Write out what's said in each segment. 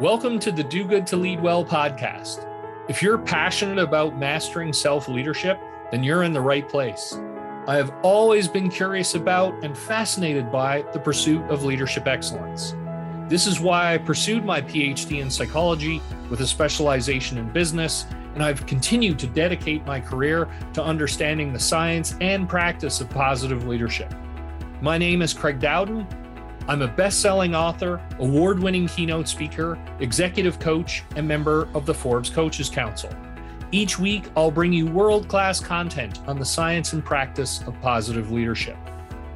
Welcome to the Do Good to Lead Well podcast. If you're passionate about mastering self leadership, then you're in the right place. I have always been curious about and fascinated by the pursuit of leadership excellence. This is why I pursued my PhD in psychology with a specialization in business, and I've continued to dedicate my career to understanding the science and practice of positive leadership. My name is Craig Dowden, I'm a best selling author, award winning keynote speaker, executive coach, and member of the Forbes Coaches Council. Each week, I'll bring you world class content on the science and practice of positive leadership.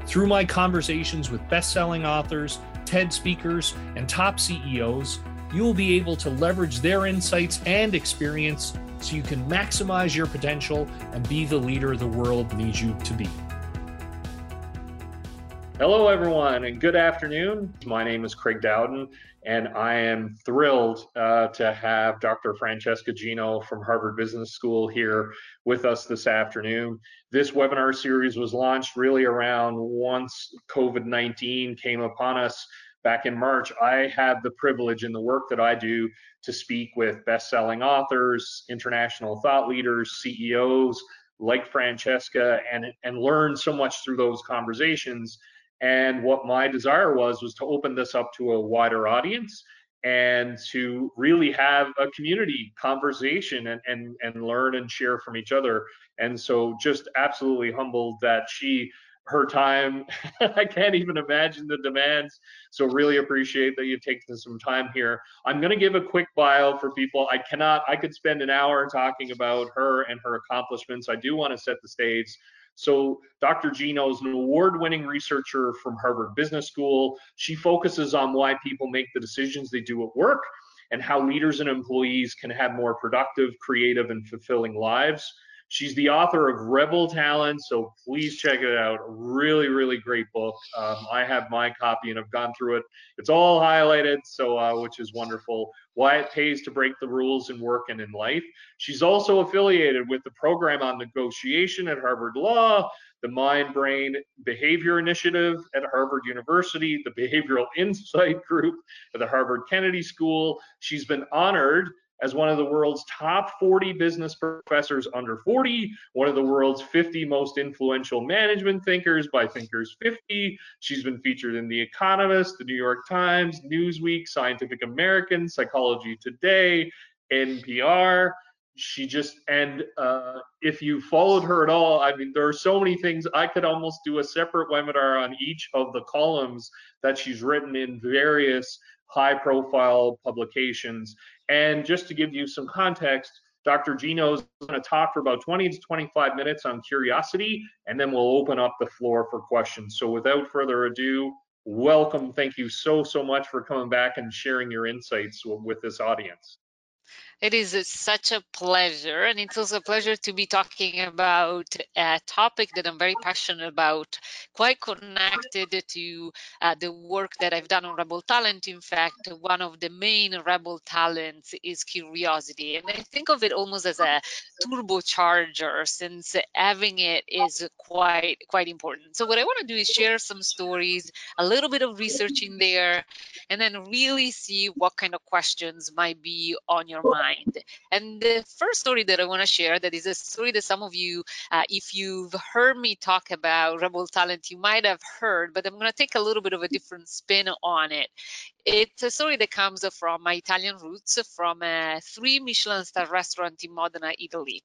Through my conversations with best selling authors, TED speakers, and top CEOs, you will be able to leverage their insights and experience so you can maximize your potential and be the leader the world needs you to be. Hello, everyone, and good afternoon. My name is Craig Dowden, and I am thrilled uh, to have Dr. Francesca Gino from Harvard Business School here with us this afternoon. This webinar series was launched really around once COVID 19 came upon us back in March. I have the privilege in the work that I do to speak with best selling authors, international thought leaders, CEOs like Francesca, and, and learn so much through those conversations and what my desire was was to open this up to a wider audience and to really have a community conversation and, and, and learn and share from each other. And so just absolutely humbled that she her time. I can't even imagine the demands. So really appreciate that you've taken some time here. I'm going to give a quick bio for people. I cannot, I could spend an hour talking about her and her accomplishments. I do want to set the stage so Dr. Gino is an award-winning researcher from Harvard Business School. She focuses on why people make the decisions they do at work and how leaders and employees can have more productive, creative, and fulfilling lives. She's the author of Rebel Talent, so please check it out. Really, really great book. Um, I have my copy and I've gone through it. It's all highlighted, so uh, which is wonderful. Why it pays to break the rules in work and in life. She's also affiliated with the program on negotiation at Harvard Law, the Mind Brain Behavior Initiative at Harvard University, the Behavioral Insight Group at the Harvard Kennedy School. She's been honored as one of the world's top 40 business professors under 40, one of the world's 50 most influential management thinkers by Thinkers 50. She's been featured in The Economist, The New York Times, Newsweek, Scientific American, Psychology Today, NPR. She just, and uh, if you followed her at all, I mean, there are so many things. I could almost do a separate webinar on each of the columns that she's written in various high profile publications. And just to give you some context, Dr. Gino is going to talk for about 20 to 25 minutes on curiosity, and then we'll open up the floor for questions. So without further ado, welcome. Thank you so, so much for coming back and sharing your insights with this audience. It is such a pleasure, and it's also a pleasure to be talking about a topic that I'm very passionate about, quite connected to uh, the work that I've done on Rebel Talent. In fact, one of the main Rebel talents is curiosity, and I think of it almost as a turbocharger, since having it is quite quite important. So what I want to do is share some stories, a little bit of research in there, and then really see what kind of questions might be on your mind mind. And the first story that I want to share, that is a story that some of you, uh, if you've heard me talk about Rebel Talent, you might have heard, but I'm going to take a little bit of a different spin on it. It's a story that comes from my Italian roots, from a three Michelin star restaurant in Modena, Italy.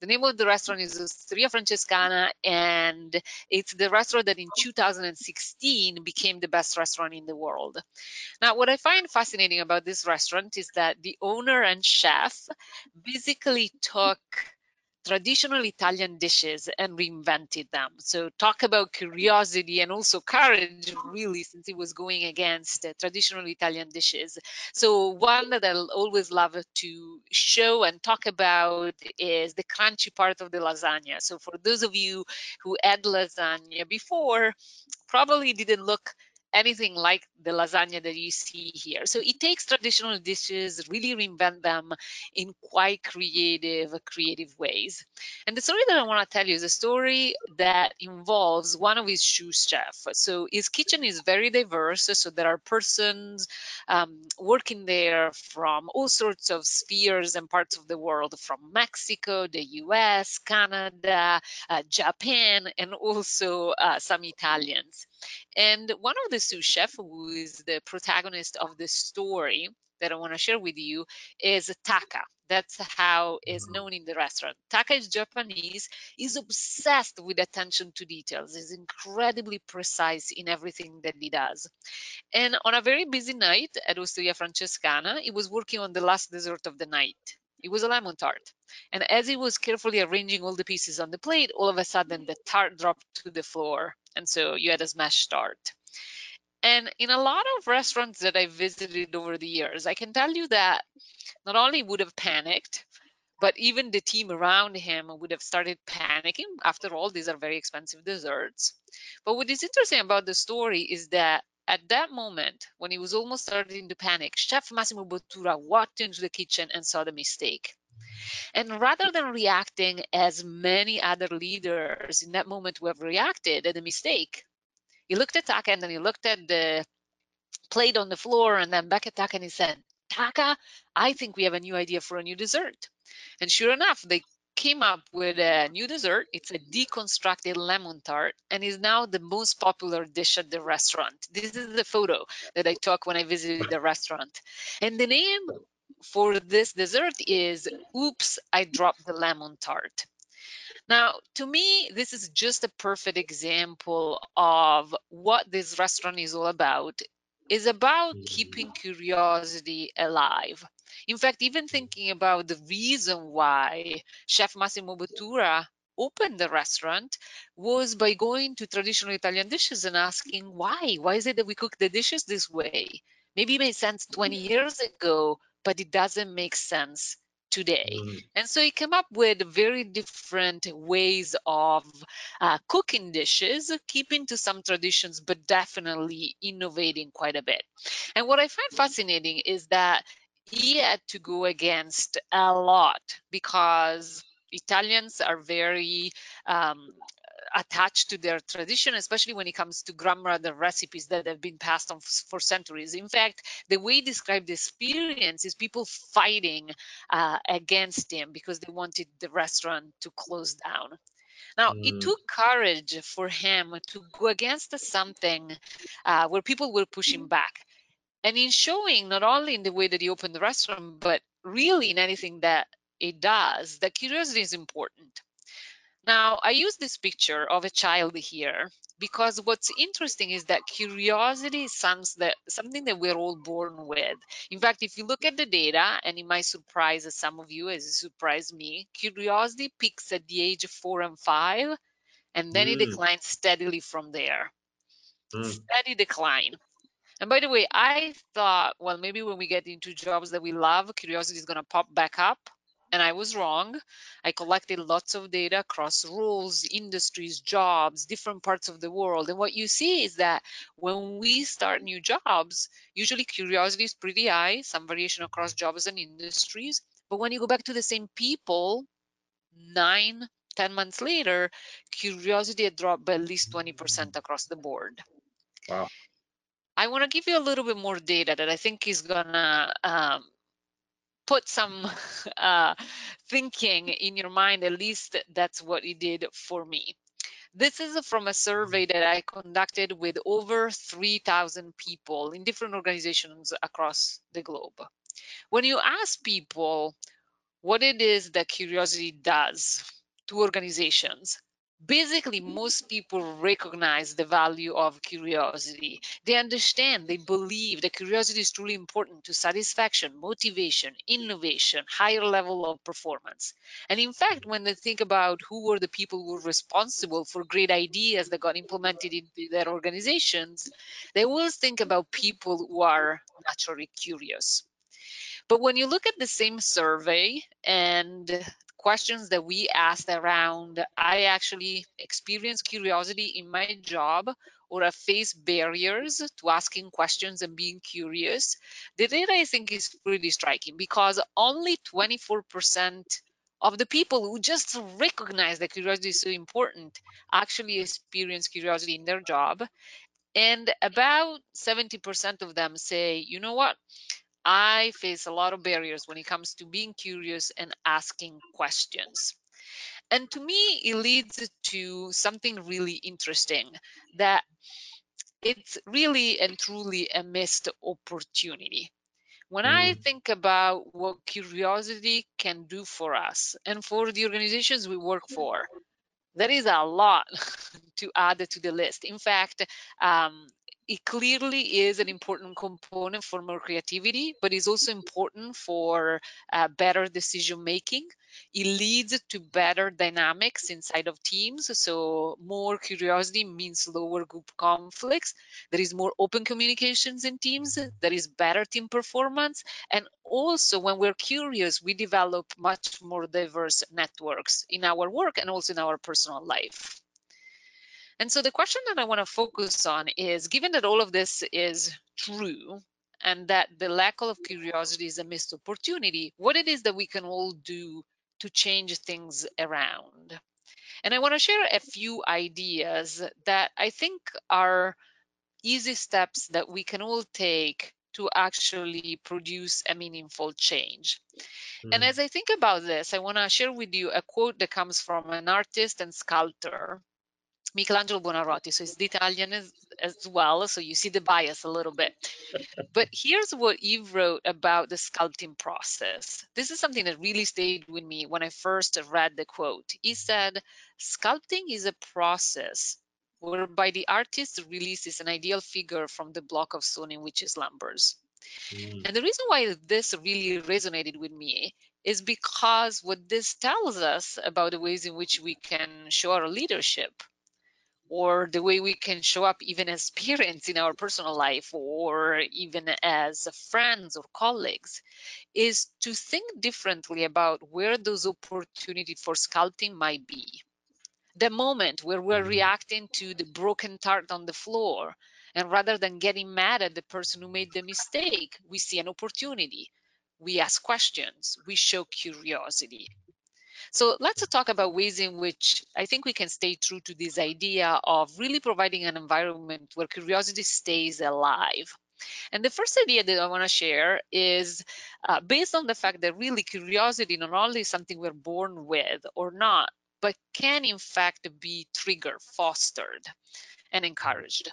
The name of the restaurant is Osteria Francescana, and it's the restaurant that in 2016 became the best restaurant in the world. Now, what I find fascinating about this restaurant is that the owner and chef basically took traditional Italian dishes and reinvented them. So talk about curiosity and also courage, really, since it was going against uh, traditional Italian dishes. So one that I'll always love to show and talk about is the crunchy part of the lasagna. So for those of you who had lasagna before, probably didn't look anything like the lasagna that you see here. So it takes traditional dishes, really reinvent them in quite creative, creative ways. And the story that I want to tell you is a story that involves one of his sous chefs. So his kitchen is very diverse. So there are persons um, working there from all sorts of spheres and parts of the world, from Mexico, the US, Canada, uh, Japan, and also uh, some Italians. And one of the sous chef, who is the protagonist of the story that I want to share with you, is Taka. That's how is mm-hmm. known in the restaurant. Taka is Japanese. He's obsessed with attention to details. He's incredibly precise in everything that he does. And on a very busy night at Osteria Francescana, he was working on the last dessert of the night. It was a lemon tart. And as he was carefully arranging all the pieces on the plate, all of a sudden the tart dropped to the floor. And so you had a smash start. And in a lot of restaurants that I visited over the years, I can tell you that not only would have panicked, but even the team around him would have started panicking. After all, these are very expensive desserts. But what is interesting about the story is that at that moment, when he was almost starting to panic, Chef Massimo Bottura walked into the kitchen and saw the mistake. And rather than reacting as many other leaders in that moment who have reacted at a mistake, he looked at Taka and then he looked at the plate on the floor and then back at Taka and he said, Taka, I think we have a new idea for a new dessert. And sure enough, they came up with a new dessert. It's a deconstructed lemon tart and is now the most popular dish at the restaurant. This is the photo that I took when I visited the restaurant. And the name for this dessert is Oops, I dropped the lemon tart. Now, to me, this is just a perfect example of what this restaurant is all about. Is about mm-hmm. keeping curiosity alive. In fact, even mm-hmm. thinking about the reason why Chef Massimo Bottura opened the restaurant was by going to traditional Italian dishes and asking why? Why is it that we cook the dishes this way? Maybe it made sense 20 mm-hmm. years ago, but it doesn't make sense today. Mm. And so he came up with very different ways of uh, cooking dishes, keeping to some traditions, but definitely innovating quite a bit. And what I find fascinating is that he had to go against a lot because Italians are very um, attached to their tradition, especially when it comes to grandmother recipes that have been passed on for centuries. In fact, the way he described the experience is people fighting uh, against him because they wanted the restaurant to close down. Now, mm. it took courage for him to go against something uh, where people were pushing back. And in showing not only in the way that he opened the restaurant, but really in anything that it does, that curiosity is important. Now, I use this picture of a child here because what's interesting is that curiosity is something that we're all born with. In fact, if you look at the data, and it might surprise some of you as it surprised me, curiosity peaks at the age of four and five, and then mm. it declines steadily from there. Mm. Steady decline. And by the way, I thought, well, maybe when we get into jobs that we love, curiosity is going to pop back up and I was wrong. I collected lots of data across roles, industries, jobs, different parts of the world. And what you see is that when we start new jobs, usually curiosity is pretty high, some variation across jobs and industries. But when you go back to the same people, nine, ten months later, curiosity had dropped by at least 20% across the board. Wow. I want to give you a little bit more data that I think is gonna um, put some uh, thinking in your mind, at least that's what it did for me. This is from a survey that I conducted with over 3,000 people in different organizations across the globe. When you ask people what it is that curiosity does to organizations, basically most people recognize the value of curiosity. They understand they believe that curiosity is truly important to satisfaction motivation innovation higher level of performance. And in fact when they think about who were the people who were responsible for great ideas that got implemented into their organizations they always think about people who are naturally curious. But when you look at the same survey and questions that we asked around I actually experience curiosity in my job or have faced barriers to asking questions and being curious, the data I think is pretty striking because only 24% of the people who just recognize that curiosity is so important actually experience curiosity in their job. And about 70% of them say, you know what? I face a lot of barriers when it comes to being curious and asking questions. And to me, it leads to something really interesting that it's really and truly a missed opportunity. When mm. I think about what curiosity can do for us and for the organizations we work for, there is a lot to add to the list. In fact, um, it clearly is an important component for more creativity, but it's also important for uh, better decision making. It leads to better dynamics inside of teams. So more curiosity means lower group conflicts. There is more open communications in teams. There is better team performance. And also when we're curious, we develop much more diverse networks in our work and also in our personal life. And so the question that I want to focus on is given that all of this is true and that the lack of curiosity is a missed opportunity, what it is that we can all do to change things around. And I want to share a few ideas that I think are easy steps that we can all take to actually produce a meaningful change. Mm. And as I think about this, I want to share with you a quote that comes from an artist and sculptor Michelangelo Buonarroti, so he's Italian as, as well, so you see the bias a little bit. but here's what he wrote about the sculpting process. This is something that really stayed with me when I first read the quote. He said, Sculpting is a process whereby the artist releases an ideal figure from the block of stone in which it slumbers. Mm. And the reason why this really resonated with me is because what this tells us about the ways in which we can show our leadership or the way we can show up even as parents in our personal life or even as friends or colleagues is to think differently about where those opportunities for sculpting might be. The moment where we're mm-hmm. reacting to the broken tart on the floor and rather than getting mad at the person who made the mistake we see an opportunity. We ask questions. We show curiosity so let's talk about ways in which I think we can stay true to this idea of really providing an environment where curiosity stays alive. And the first idea that I want to share is uh, based on the fact that really curiosity not only is something we're born with or not, but can in fact be triggered, fostered, and encouraged.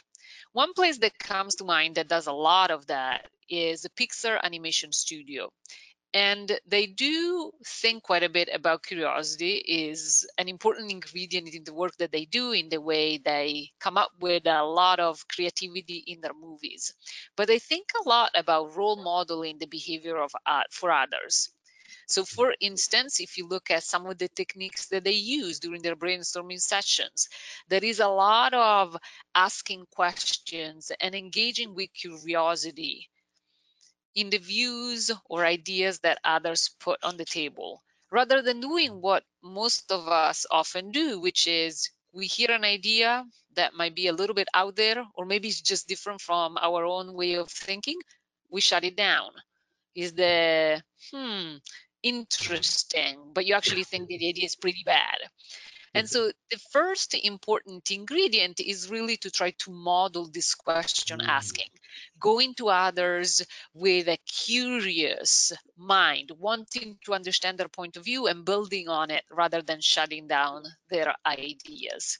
One place that comes to mind that does a lot of that is the Pixar Animation Studio and they do think quite a bit about curiosity is an important ingredient in the work that they do in the way they come up with a lot of creativity in their movies. But they think a lot about role modeling the behavior of uh, for others. So for instance if you look at some of the techniques that they use during their brainstorming sessions there is a lot of asking questions and engaging with curiosity in the views or ideas that others put on the table, rather than doing what most of us often do, which is we hear an idea that might be a little bit out there, or maybe it's just different from our own way of thinking, we shut it down. Is the, hmm, interesting, but you actually think that the idea is pretty bad. And so the first important ingredient is really to try to model this question mm. asking, going to others with a curious mind, wanting to understand their point of view and building on it rather than shutting down their ideas.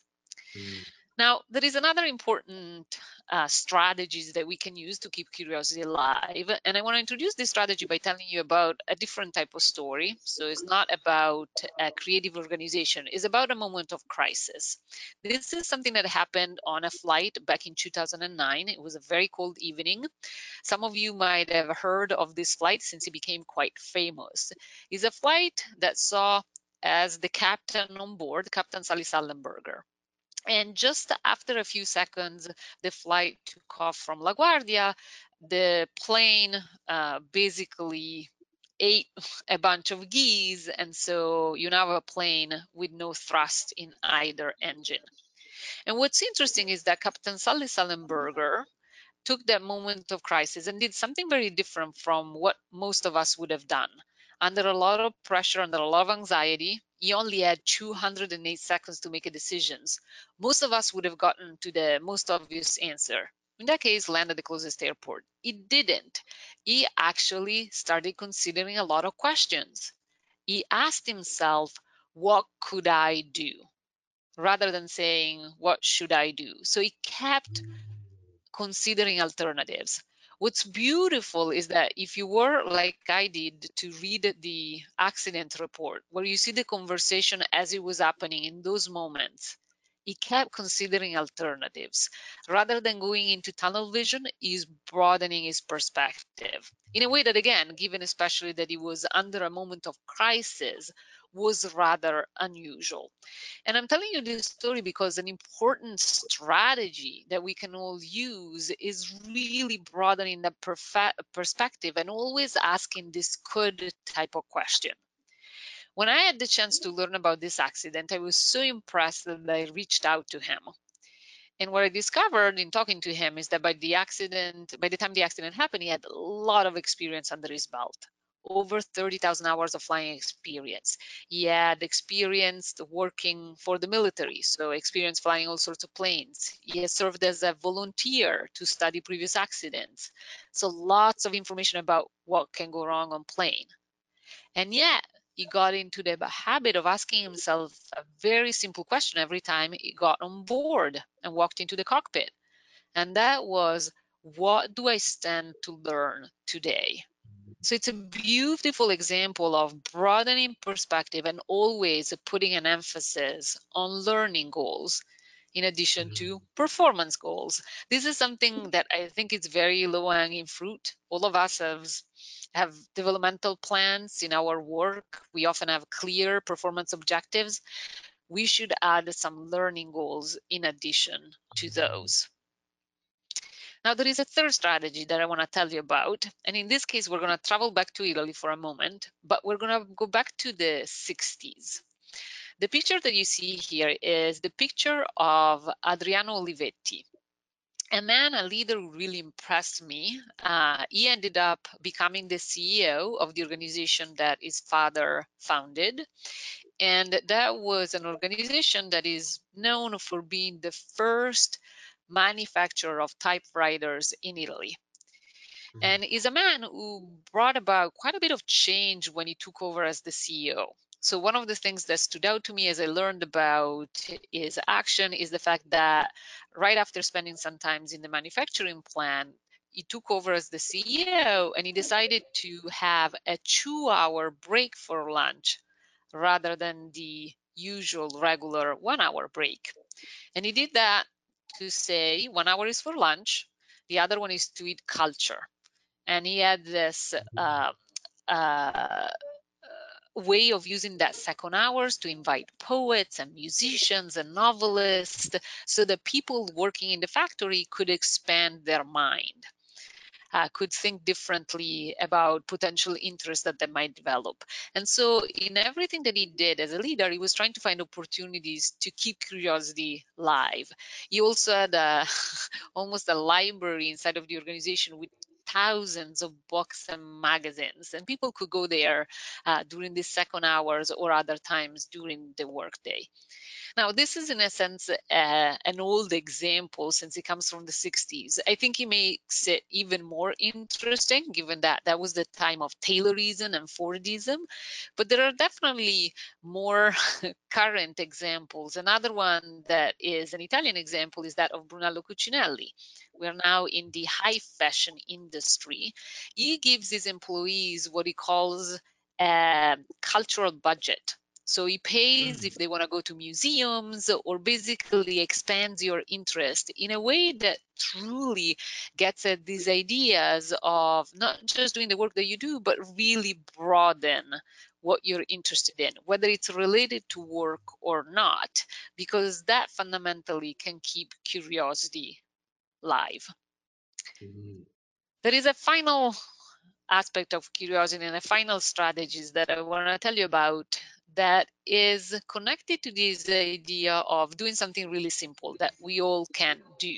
Mm. Now, there is another important uh, strategies that we can use to keep curiosity alive. And I want to introduce this strategy by telling you about a different type of story. So it's not about a creative organization, it's about a moment of crisis. This is something that happened on a flight back in 2009. It was a very cold evening. Some of you might have heard of this flight since it became quite famous. It's a flight that saw as the captain on board, Captain Sully Sullenberger. And just after a few seconds, the flight took off from LaGuardia. The plane uh, basically ate a bunch of geese, and so you now have a plane with no thrust in either engine. And what's interesting is that Captain Sully Sullenberger took that moment of crisis and did something very different from what most of us would have done. Under a lot of pressure, under a lot of anxiety, he only had 208 seconds to make a decision. Most of us would have gotten to the most obvious answer. In that case, land at the closest airport. He didn't. He actually started considering a lot of questions. He asked himself, what could I do? Rather than saying, what should I do? So he kept considering alternatives. What's beautiful is that if you were like I did to read the accident report, where you see the conversation as it was happening in those moments, he kept considering alternatives. Rather than going into tunnel vision, he's broadening his perspective in a way that, again, given especially that he was under a moment of crisis, was rather unusual. And I'm telling you this story because an important strategy that we can all use is really broadening the perspective and always asking this could type of question. When I had the chance to learn about this accident, I was so impressed that I reached out to him. And what I discovered in talking to him is that by the accident, by the time the accident happened, he had a lot of experience under his belt over 30,000 hours of flying experience. He had experience working for the military, so experience flying all sorts of planes. He has served as a volunteer to study previous accidents. So lots of information about what can go wrong on plane. And yet, he got into the habit of asking himself a very simple question every time he got on board and walked into the cockpit. And that was, what do I stand to learn today? So it's a beautiful example of broadening perspective and always putting an emphasis on learning goals in addition to mm-hmm. performance goals. This is something that I think is very low hanging fruit. All of us have have developmental plans in our work. We often have clear performance objectives. We should add some learning goals in addition to mm-hmm. those. Now, there is a third strategy that I want to tell you about. And in this case, we're going to travel back to Italy for a moment, but we're going to go back to the 60s. The picture that you see here is the picture of Adriano Olivetti, a man, a leader who really impressed me. Uh, he ended up becoming the CEO of the organization that his father founded. And that was an organization that is known for being the first manufacturer of typewriters in Italy. Mm-hmm. And is a man who brought about quite a bit of change when he took over as the CEO. So one of the things that stood out to me as I learned about his action is the fact that right after spending some time in the manufacturing plant, he took over as the CEO and he decided to have a two hour break for lunch rather than the usual regular one hour break. And he did that to say one hour is for lunch, the other one is to eat culture. And he had this uh, uh, way of using that second hours to invite poets and musicians and novelists so that people working in the factory could expand their mind uh, could think differently about potential interests that they might develop. And so, in everything that he did as a leader, he was trying to find opportunities to keep curiosity live. He also had a, almost a library inside of the organization with thousands of books and magazines and people could go there uh, during the second hours or other times during the workday now, this is in a sense uh, an old example since it comes from the 60s. I think it makes it even more interesting given that that was the time of Taylorism and Fordism. But there are definitely more current examples. Another one that is an Italian example is that of Brunello Cucinelli. We're now in the high fashion industry. He gives his employees what he calls a cultural budget so he pays mm. if they want to go to museums or basically expands your interest in a way that truly gets at these ideas of not just doing the work that you do, but really broaden what you're interested in, whether it's related to work or not, because that fundamentally can keep curiosity live. Mm. There is a final aspect of curiosity and a final strategies that I want to tell you about that is connected to this idea of doing something really simple that we all can do.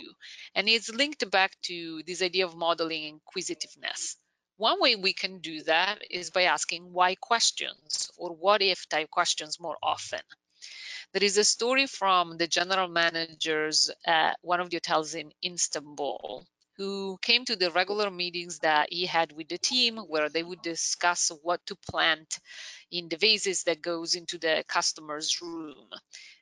And it's linked back to this idea of modeling inquisitiveness. One way we can do that is by asking why questions or what if type questions more often. There is a story from the general managers at one of the hotels in Istanbul who came to the regular meetings that he had with the team where they would discuss what to plant in the vases that goes into the customer's room.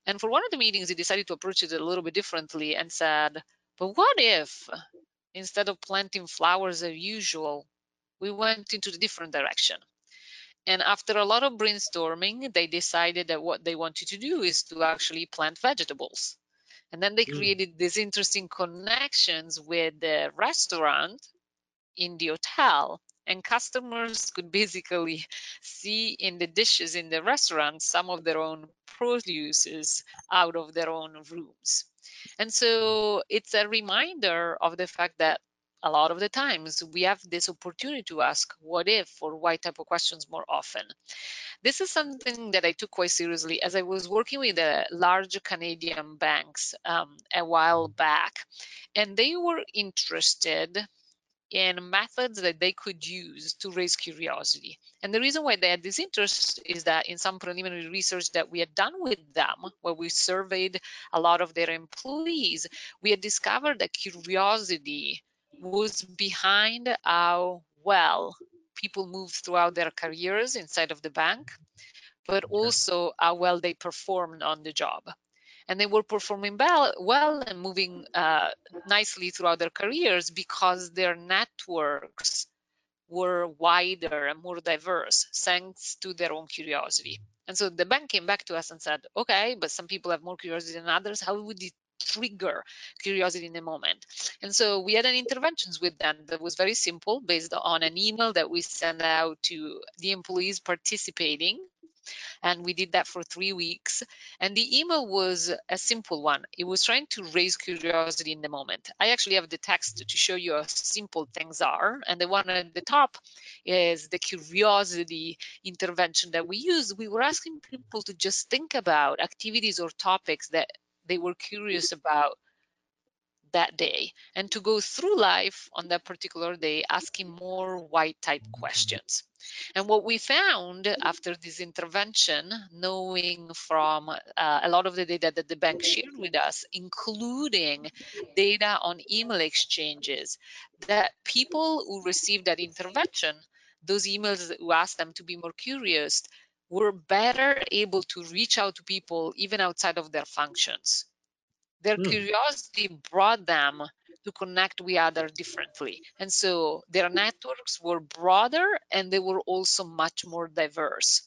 And for one of the meetings, he decided to approach it a little bit differently and said, but what if instead of planting flowers as usual, we went into a different direction. And after a lot of brainstorming, they decided that what they wanted to do is to actually plant vegetables. And then they mm. created these interesting connections with the restaurant in the hotel. And customers could basically see in the dishes in the restaurant some of their own produces out of their own rooms. And so it's a reminder of the fact that a lot of the times we have this opportunity to ask what if or why type of questions more often. This is something that I took quite seriously as I was working with the large Canadian banks um, a while back, and they were interested in methods that they could use to raise curiosity. And the reason why they had this interest is that in some preliminary research that we had done with them, where we surveyed a lot of their employees, we had discovered that curiosity was behind how well people moved throughout their careers inside of the bank, but also how well they performed on the job. And they were performing well, well and moving uh, nicely throughout their careers because their networks were wider and more diverse thanks to their own curiosity. And so the bank came back to us and said, okay, but some people have more curiosity than others. How would it trigger curiosity in the moment. And so we had an interventions with them that was very simple based on an email that we sent out to the employees participating. And we did that for three weeks. And the email was a simple one. It was trying to raise curiosity in the moment. I actually have the text to show you how simple things are. And the one at the top is the curiosity intervention that we use. We were asking people to just think about activities or topics that they were curious about that day. And to go through life on that particular day asking more white type questions. And what we found after this intervention knowing from uh, a lot of the data that the bank shared with us including data on email exchanges that people who received that intervention those emails who asked them to be more curious were better able to reach out to people even outside of their functions. Their mm. curiosity brought them to connect with others differently. And so their networks were broader and they were also much more diverse.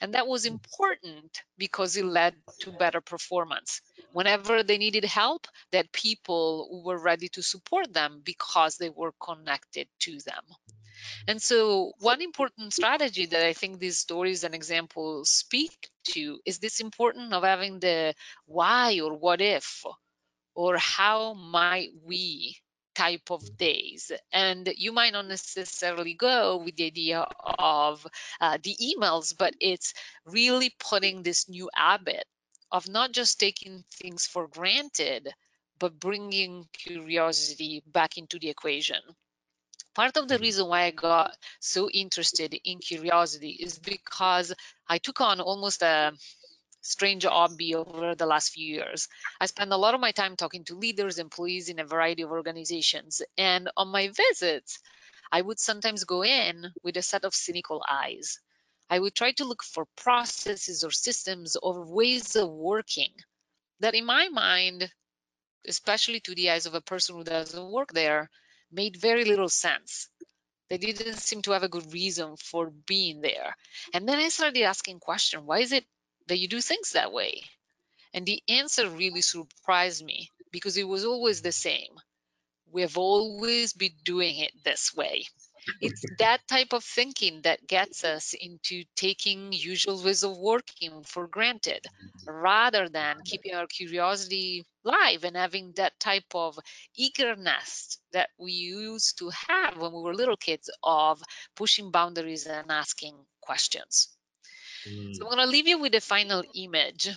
And that was important because it led to better performance. Whenever they needed help, that people were ready to support them because they were connected to them. And so one important strategy that I think these stories and examples speak to is this important of having the why or what if or how might we type of days. And you might not necessarily go with the idea of uh, the emails but it's really putting this new habit of not just taking things for granted but bringing curiosity back into the equation part of the mm-hmm. reason why I got so interested in curiosity is because I took on almost a strange hobby over the last few years. I spend a lot of my time talking to leaders, employees in a variety of organizations. And on my visits, I would sometimes go in with a set of cynical eyes. I would try to look for processes or systems or ways of working that, in my mind, especially to the eyes of a person who doesn't work there, made very little sense. They didn't seem to have a good reason for being there. And then I started asking question, why is it that you do things that way? And the answer really surprised me because it was always the same. We have always been doing it this way. It's that type of thinking that gets us into taking usual ways of working for granted rather than keeping our curiosity live and having that type of eagerness that we used to have when we were little kids of pushing boundaries and asking questions. Mm. So I'm going to leave you with the final image,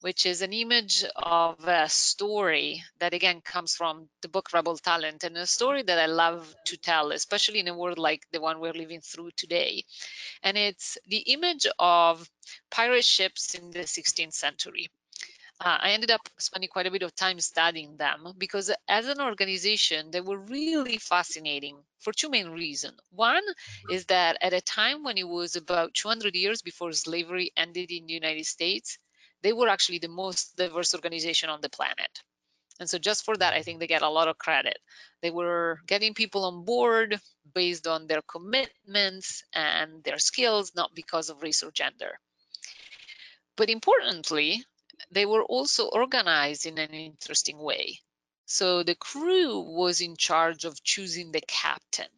which is an image of a story that again comes from the book Rebel Talent and a story that I love to tell, especially in a world like the one we're living through today. And it's the image of pirate ships in the 16th century. Uh, I ended up spending quite a bit of time studying them because as an organization, they were really fascinating for two main reasons. One is that at a time when it was about 200 years before slavery ended in the United States, they were actually the most diverse organization on the planet. And so just for that, I think they get a lot of credit. They were getting people on board based on their commitments and their skills, not because of race or gender. But importantly, they were also organized in an interesting way. So the crew was in charge of choosing the captain.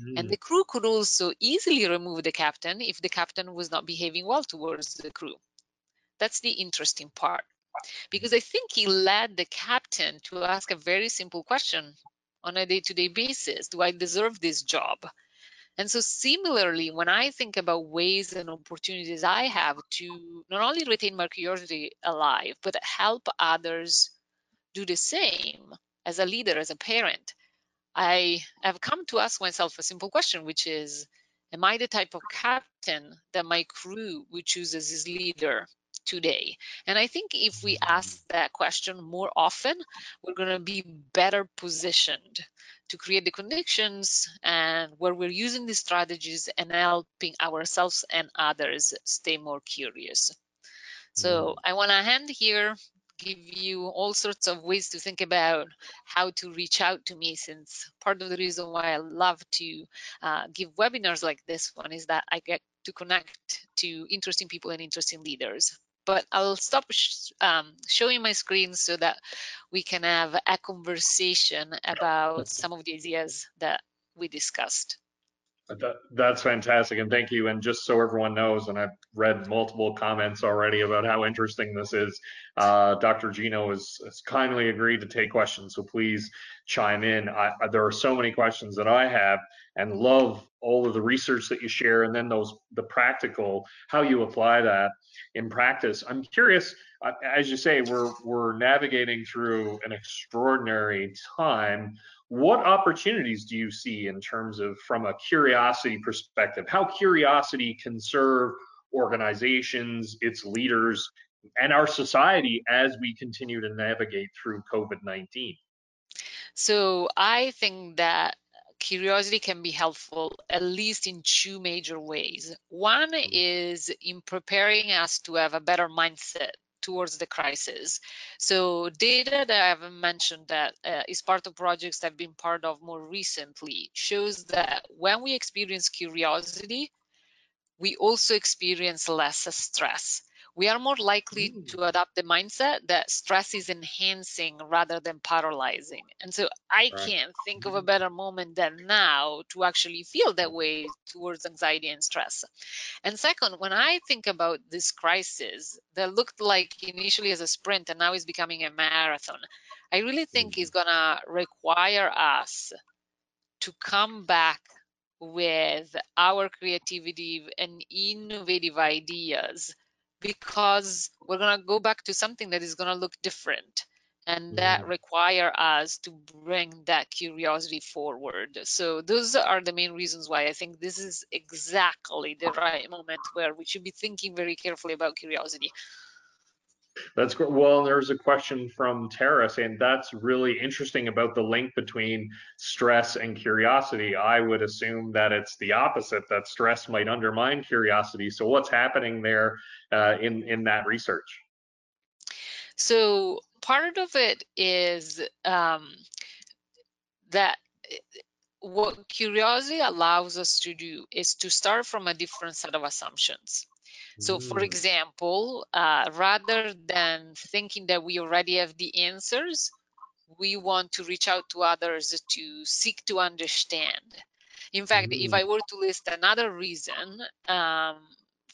Mm. And the crew could also easily remove the captain if the captain was not behaving well towards the crew. That's the interesting part. Because I think he led the captain to ask a very simple question on a day to day basis Do I deserve this job? And so, similarly, when I think about ways and opportunities I have to not only retain my curiosity alive, but help others do the same as a leader, as a parent, I have come to ask myself a simple question, which is Am I the type of captain that my crew would choose as his leader? Today? And I think if we ask that question more often, we're going to be better positioned to create the conditions and where we're using these strategies and helping ourselves and others stay more curious. So mm. I want to hand here give you all sorts of ways to think about how to reach out to me since part of the reason why I love to uh, give webinars like this one is that I get to connect to interesting people and interesting leaders but I'll stop sh um, showing my screen so that we can have a conversation about some of the ideas that we discussed. That, that's fantastic, and thank you. And just so everyone knows, and I've read multiple comments already about how interesting this is, uh, Dr. Gino has, has, kindly agreed to take questions, so please chime in. I, there are so many questions that I have, and love all of the research that you share, and then those the practical how you apply that in practice. I'm curious, uh, as you say, we're we're navigating through an extraordinary time. What opportunities do you see in terms of from a curiosity perspective? How curiosity can serve organizations its leaders and our society as we continue to navigate through covid-19 so i think that curiosity can be helpful at least in two major ways one mm-hmm. is in preparing us to have a better mindset towards the crisis. So data that I haven't mentioned that uh, is part of projects I've been part of more recently shows that when we experience curiosity, we also experience less stress. We are more likely mm. to adopt the mindset that stress is enhancing rather than paralyzing. And so I right. can't think of a mm-hmm. better moment than now to actually feel that way towards anxiety and stress. And second, when I think about this crisis that looked like initially as a sprint and now is becoming a marathon, I really think mm. is going to require us to come back with our creativity and innovative ideas because we're going to go back to something that is going to look different and that mm-hmm. require us to bring that curiosity forward so those are the main reasons why i think this is exactly the right moment where we should be thinking very carefully about curiosity that's great. Well, there's a question from Tara saying that's really interesting about the link between stress and curiosity. I would assume that it's the opposite, that stress might undermine curiosity. So what's happening there uh, in, in that research? So part of it is um, that what curiosity allows us to do is to start from a different set of assumptions. So, for mm. example, uh, rather than thinking that we already have the answers, we want to reach out to others to seek to understand. In fact, mm. if I were to list another reason um,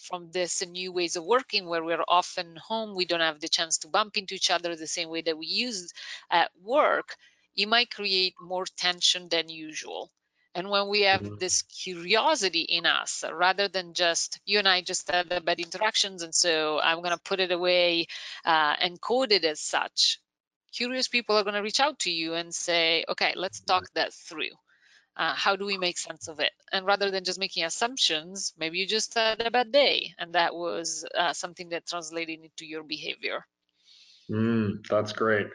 from this new ways of working where we're often home, we don't have the chance to bump into each other the same way that we used at work, it might create more tension than usual. And when we have Mhm. this curiosity in us, rather than just you and I just had the bad interactions, and so I'm going to put it away uh, and code it as such, curious people are going to reach out to you and say, okay, let's talk that through. Uh, how do we make sense of it? And rather than just making assumptions, maybe you just had a bad day, and that was uh, something that translated into your behavior. Mm, that's great.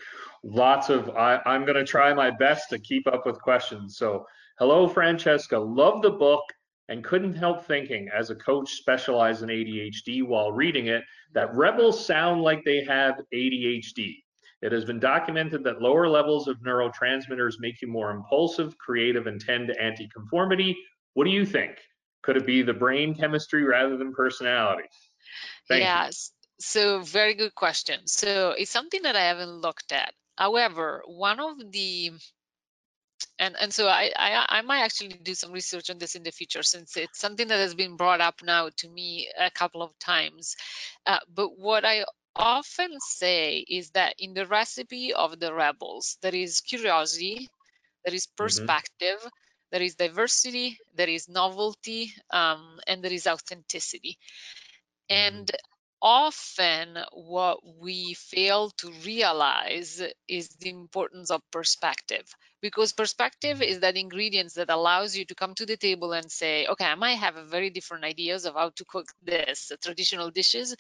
Lots of, I, I'm going to try my best to keep up with questions. So, hello, Francesca. Love the book and couldn't help thinking, as a coach specialized in ADHD while reading it, that rebels sound like they have ADHD. It has been documented that lower levels of neurotransmitters make you more impulsive, creative, and tend to anti conformity. What do you think? Could it be the brain chemistry rather than personality? Thank yes. You. So very good question. So it's something that I haven't looked at. However, one of the and and so I, I, I might actually do some research on this in the future since it's something that has been brought up now to me a couple of times. Uh, but what I often say is that in the recipe of the rebels, there is curiosity, there is mm-hmm. perspective, mm-hmm. there is diversity, there is novelty, um, and there is authenticity. Mm-hmm. And often what we fail to realize is the importance of perspective because perspective mm-hmm. is that ingredients that allows you to come to the table and say okay i might have a very different ideas of how to cook this traditional dishes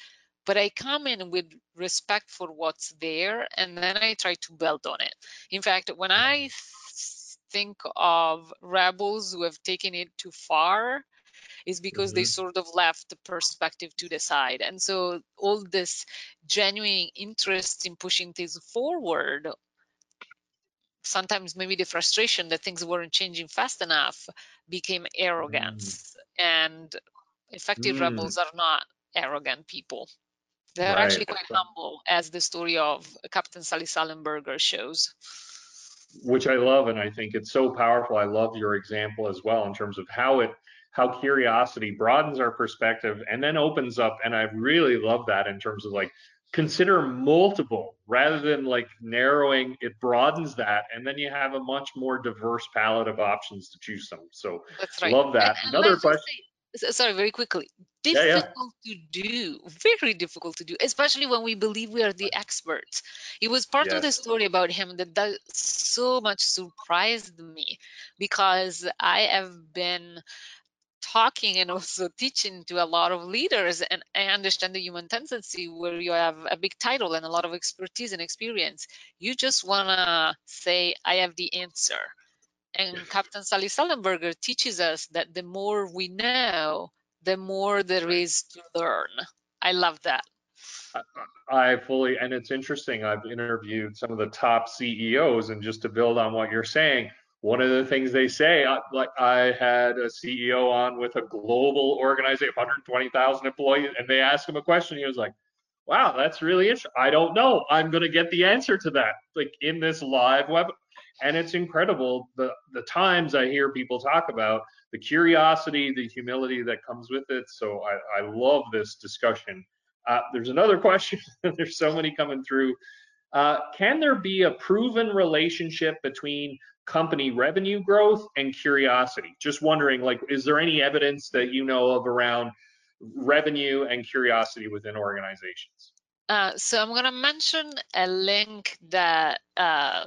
but i come in with respect for what's there and then i try to build on it. In fact when i mm-hmm. think of rebels who have taken it too far is because mm-hmm. they sort of left the perspective to the side. And so all this genuine interest in pushing things forward, sometimes maybe the frustration that things weren't changing fast enough became arrogance. Mm. And effective mm. rebels are not arrogant people. They're right. actually quite humble, as the story of Captain Sully Sullenberger shows which I love, and I think it's so powerful. I love your example as well in terms of how it how curiosity broadens our perspective and then opens up and i really love that in terms of like consider multiple rather than like narrowing it broadens that and then you have a much more diverse palette of options to choose from so right. love that and, another question say, sorry very quickly difficult yeah, yeah. to do very difficult to do especially when we believe we are the experts it was part yes. of the story about him that, that so much surprised me because i have been talking and also teaching to a lot of leaders and i understand the human tendency where you have a big title and a lot of expertise and experience. You just want to say i have the answer. And captain sully sullenberger teaches us that the more we know the more there is to learn. I love that. I fully, and it's interesting. I've interviewed some of the top CEOs, and just to build on what you're saying, one of the things they say, I, like I had a CEO on with a global organization, 120,000 employees, and they asked him a question. He was like, "Wow, that's really interesting. I don't know. I'm going to get the answer to that, like in this live web." And it's incredible the the times I hear people talk about the curiosity, the humility that comes with it. So I, I love this discussion. Uh, there's another question. there's so many coming through. Uh, can there be a proven relationship between company revenue growth and curiosity. Just wondering, like, is there any evidence that you know of around revenue and curiosity within organizations? Uh, so I'm going to mention a link that uh,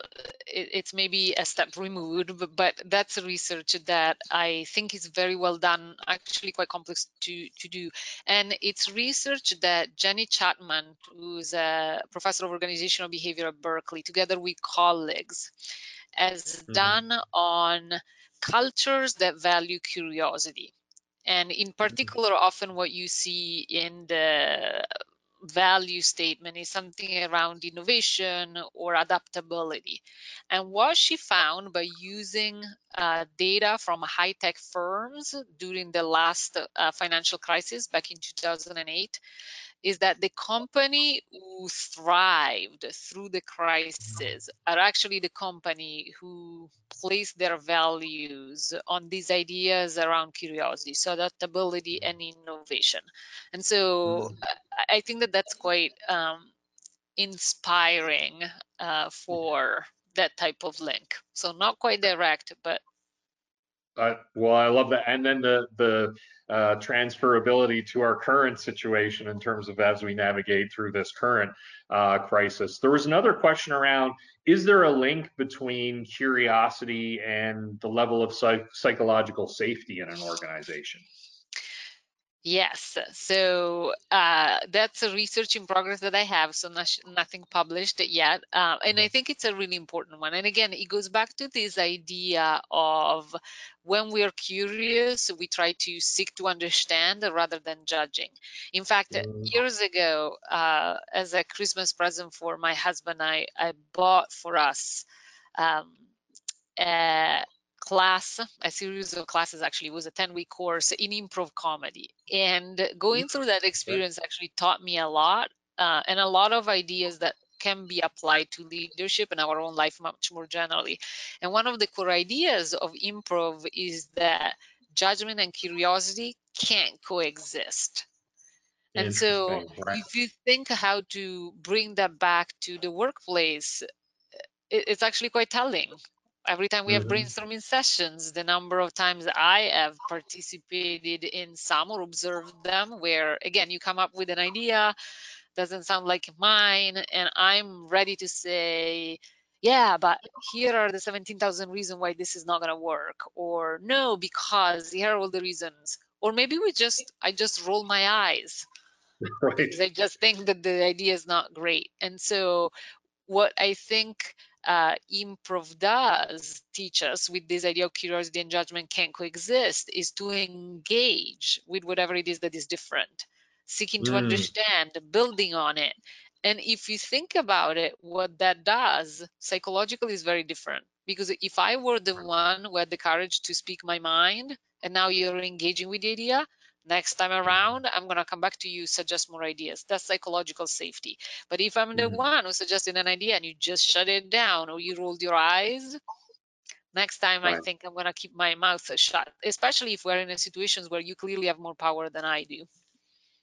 it, it's maybe a step removed, but, but, that's research that I think is very well done, actually quite complex to, to do. And it's research that Jenny Chatman, who's a professor of organizational behavior at Berkeley, together with colleagues, has mm-hmm. done on cultures that value curiosity. And in mm-hmm. particular, often what you see in the value statement is something around innovation or adaptability. And what she found by using uh, data from high tech firms during the last uh, financial crisis back in 2008 is that the company who thrived through the crisis are actually the company who place their values on these ideas around curiosity, so adaptability and innovation. And so mm. I think that that's quite um, inspiring uh, for that type of link. So not quite direct, but Well, I love that, and then the the uh, transferability to our current situation in terms of as we navigate through this current uh, crisis. There was another question around: Is there a link between curiosity and the level of psych psychological safety in an organization? Yes, so uh, that's a research in progress that I have, so not, nothing published yet. Uh, and I think it's a really important one. And again, it goes back to this idea of when we're curious, we try to seek to understand rather than judging. In fact, mm. years ago, uh, as a Christmas present for my husband, I, I bought for us um, class, a series of classes actually, it was a 10 week course in improv comedy. And going through that experience actually taught me a lot uh, and a lot of ideas that can be applied to leadership and our own life much more generally. And one of the core ideas of improv is that judgment and curiosity can't coexist. And so, right. if you think how to bring that back to the workplace, it's actually quite telling every time we have mm-hmm. brainstorming sessions, the number of times I have participated in some or observed them, where again, you come up with an idea, doesn't sound like mine, and I'm ready to say, yeah, but here are the 17,000 reasons why this is not going to work, or no, because here are all the reasons. Or maybe we just, I just roll my eyes. Right. Because I just think that the idea is not great. And so, what I think uh, improv does teach us with this idea of curiosity and judgment can coexist is to engage with whatever it is that is different seeking to mm. understand building on it and if you think about it what that does psychologically is very different because if i were the one who had the courage to speak my mind and now you're engaging with the idea next time around i'm going to come back to you suggest more ideas that's psychological safety but if i'm the mm-hmm. one who suggested an idea and you just shut it down or you rolled your eyes next time right. i think i'm going to keep my mouth shut especially if we're in a situations where you clearly have more power than i do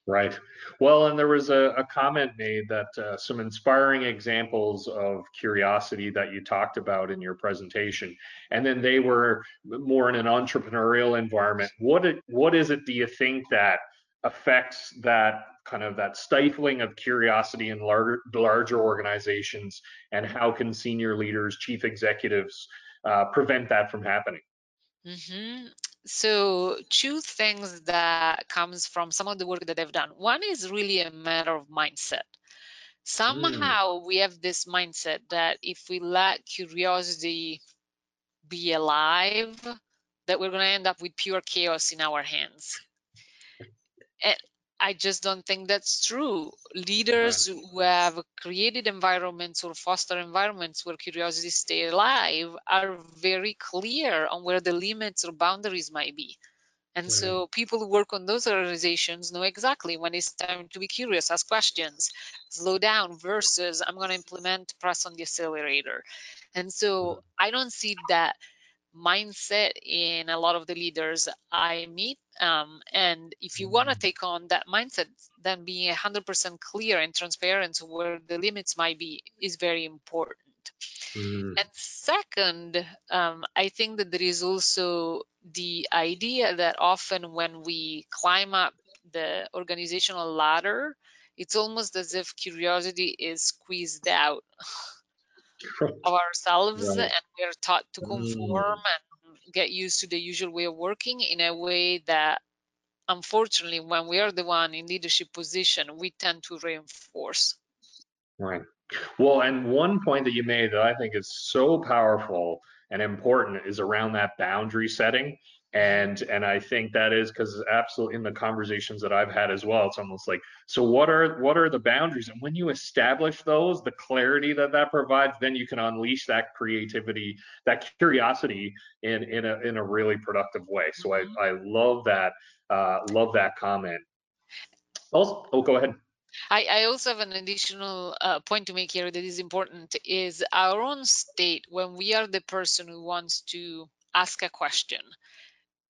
Right. Well, and there was a, a comment made that uh, some inspiring examples of curiosity that you talked about in your presentation, and then they were more in an entrepreneurial environment. What what is it? Do you think that affects that kind of that stifling of curiosity in larger larger organizations, and how can senior leaders, chief executives, uh, prevent that from happening? Mm-hmm so two things that comes from some of the work that I've done. One is really a matter of mindset. Somehow mm. we have this mindset that if we let curiosity be alive, that we're going to end up with pure chaos in our hands. And I just don't think that's true. Leaders right. who have created environments or foster environments where curiosity stay alive are very clear on where the limits or boundaries might be. And right. so people who work on those organizations know exactly when it's time to be curious, ask questions, slow down versus I'm going to implement press on the accelerator. And so I don't see that mindset in a lot of the leaders I meet. Um, and if you want to mm-hmm. take on that mindset, then being 100% clear and transparent where the limits might be is very important. Mm. And second, um, I think that there is also the idea that often when we climb up the organizational ladder, it's almost as if curiosity is squeezed out of ourselves right. and we're taught to conform mm. and get used to the usual way of working in a way that unfortunately when we are the one in leadership position we tend to reinforce right well and one point that you made that i think is so powerful and important is around that boundary setting and and i think that is because absolutely in the conversations that i've had as well it's almost like so what are what are the boundaries? And when you establish those the clarity that that provides then you can unleash that creativity that curiosity in in a in a really productive way. So i mm-hmm. i love that uh love that comment. Also oh go ahead. I, I, also have an additional uh, point to make here that is important is our own state when we are the person who wants to ask a question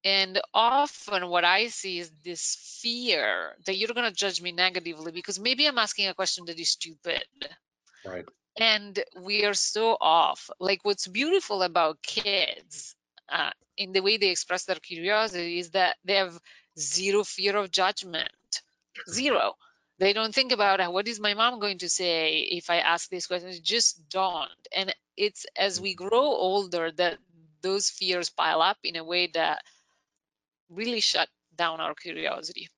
and often what I see is this fear that you're going to judge me negatively because maybe I'm asking a question that is stupid. Right. And we are so off. Like what's beautiful about kids, uh, in the way they express their curiosity is that they have zero fear of judgment zero they don't think about what is my mom going to say if i ask these questions just don't and it's as we grow older that those fears pile up in a way that really shut down our curiosity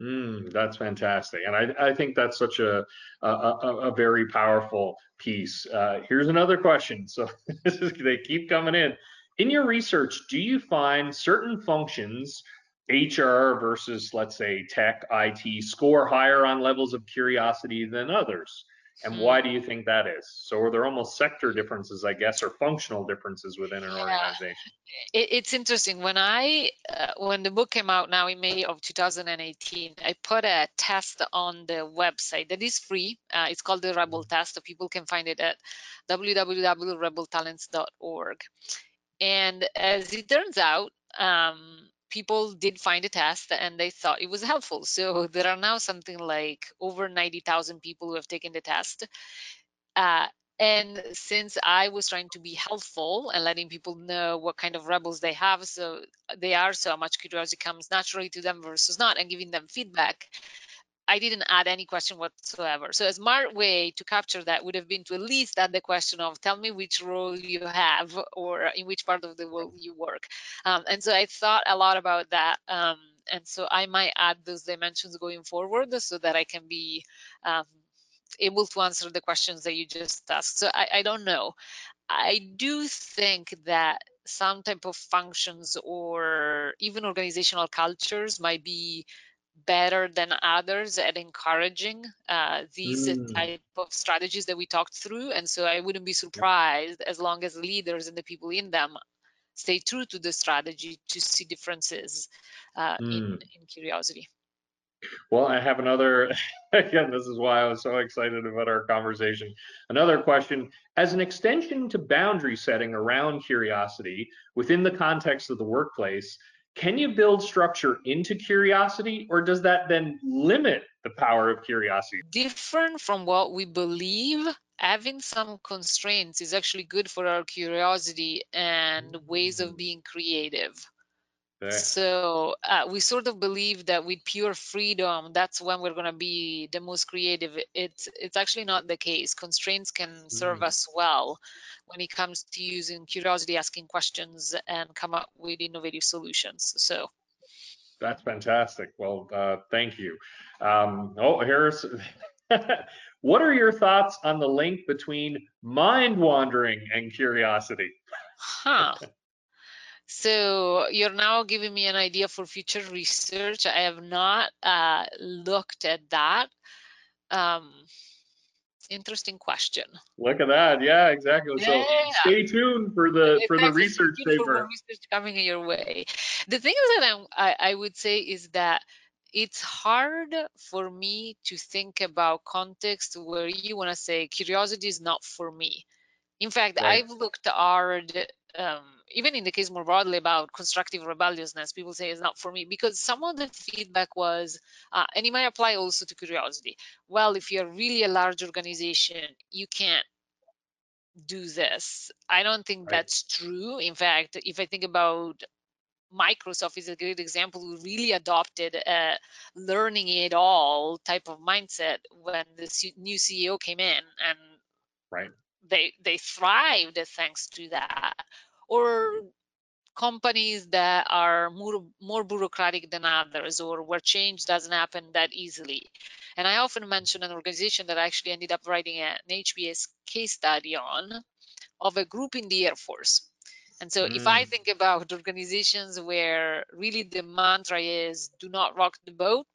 Mm, that's fantastic, and I, I think that's such a a, a very powerful piece. Uh, here's another question. So is, they keep coming in. In your research, do you find certain functions, HR versus let's say tech, IT, score higher on levels of curiosity than others? And hmm. why do you think that is? So are there almost sector differences, I guess, or functional differences within an organization? It, it's interesting. When I uh, when the book came out now in May of 2018, I put a test on the website that is free. Uh, it's called the Rebel mm-hmm. Test. People can find it at www.rebeltalents.org. And as it turns out, um, people did find a test and they thought it was helpful. So there are now something like over 90,000 people who have taken the test. Uh, and since I was trying to be helpful and letting people know what kind of rebels they have, so they are, so much curiosity comes naturally to them versus not, and giving them feedback, I didn't add any question whatsoever. So a smart way to capture that would have been to at least add the question of tell me which role you have or in which part of the world you work. Um, and so I thought a lot about that. Um, and so I might add those dimensions going forward so that I can be um, able to answer the questions that you just asked. So I, I don't know. I do think that some type of functions or even organizational cultures might be better than others at encouraging uh, these mm. type of strategies that we talked through. And so I wouldn't be surprised as long as leaders and the people in them stay true to the strategy to see differences uh, mm. in, in curiosity. Well, I have another, again, this is why I was so excited about our conversation. Another question, as an extension to boundary setting around curiosity within the context of the workplace, can you build structure into curiosity or does that then limit the power of curiosity? Different from what we believe, having some constraints is actually good for our curiosity and ways of being creative. So uh, we sort of believe that with pure freedom, that's when we're going to be the most creative. It's it's actually not the case. Constraints can serve mm. us well when it comes to using curiosity, asking questions, and come up with innovative solutions. So that's fantastic. Well, uh, thank you. Um, oh, here's. what are your thoughts on the link between mind wandering and curiosity? Huh. So you're now giving me an idea for future research. I have not uh, looked at that. Um, interesting question. Look at that. Yeah, exactly. Yeah. So stay tuned for the for the research paper. research coming your way. The thing that I, I would say is that it's hard for me to think about context where you want to say curiosity is not for me. In fact, right. I've looked hard um, even in the case more broadly about constructive rebelliousness, people say it's not for me because some of the feedback was, uh, and it might apply also to curiosity. Well, if you're really a large organization, you can't do this. I don't think right. that's true. In fact, if I think about Microsoft is a great example who really adopted a learning it all type of mindset when the new CEO came in and right they they thrived thanks to that or companies that are more, more bureaucratic than others or where change doesn't happen that easily. And I often mention an organization that I actually ended up writing an HBS case study on of a group in the Air Force. And so mm. if I mm. think about organizations where really the mantra is do not rock the boat,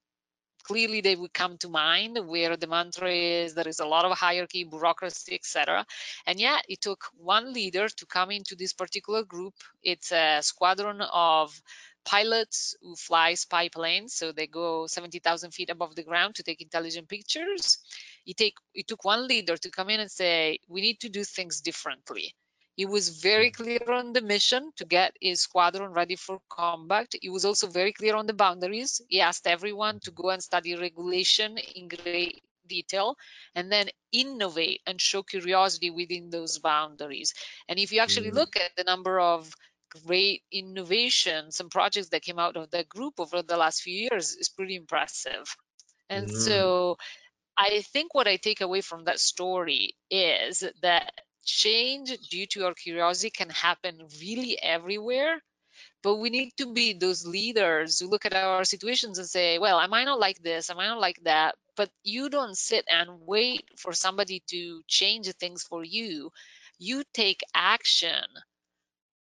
clearly they would come to mind where the mantra is there is a lot of hierarchy bureaucracy etc and yet it took one leader to come into this particular group. It's a squadron of pilots who fly spy planes so they go 70,000 feet above the ground to take intelligent pictures. It take it took one leader to come in and say we need to do things differently he was very mm. clear on the mission to get his squadron ready for combat. He was also very clear on the boundaries. He asked everyone to go and study regulation in great detail and then innovate and show curiosity within those boundaries. And if you actually mm. look at the number of great innovations and projects that came out of that group over the last few years is pretty impressive. And mm. so I think what I take away from that story is that change due to our curiosity can happen really everywhere. But we need to be those leaders who look at our situations and say well i might not like this i might not like that but you don't sit and wait for somebody to change things for you. You take action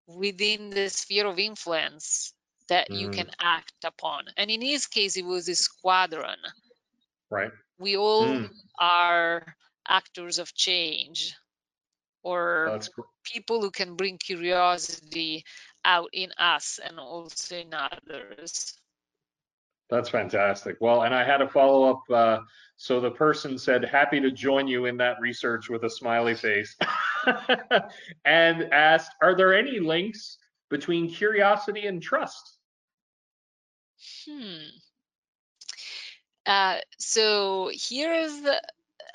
within the sphere of influence that mm. you can act upon. And in his case it was a squadron. Right. We all mm. are actors of change or people who can bring curiosity out in us and also in others. That's fantastic. Well, and I had a follow up. Uh, so the person said, happy to join you in that research with a smiley face, and asked, are there any links between curiosity and trust? Hmm. Uh, so here's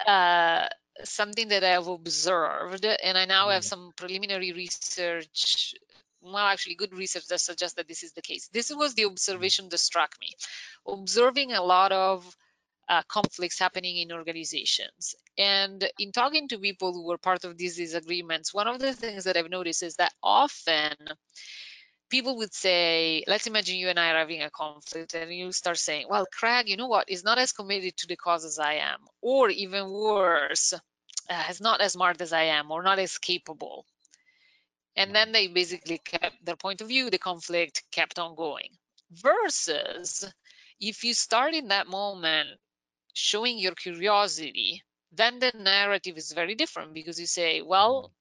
uh, something that I've observed, and I now have mm. some preliminary research well, actually good research that suggests that this is the case. This was the observation that struck me. Observing a lot of uh, conflicts happening in organizations. And in talking to people who were part of these disagreements, one of the things that I've noticed is that often people would say, let's imagine you and I are having a conflict, and you start saying, well, Craig, you know what, is not as committed to the cause as I am, or even worse, uh, is not as smart as I am, or not as capable. And then they basically kept their point of view, the conflict kept on going. Versus if you start in that moment showing your curiosity, then the narrative is very different because you say, well,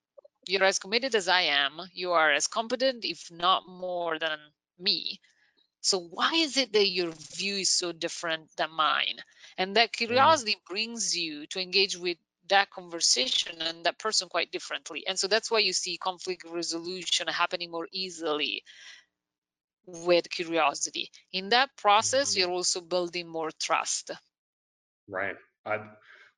you're as committed as I am, you are as competent, if not more than me. So why is it that your view is so different than mine? And that mm. curiosity mm. brings you to engage with that conversation and that person quite differently. And so that's why you see conflict resolution happening more easily with curiosity. In that process, mm-hmm. you're also building more trust. Right. I,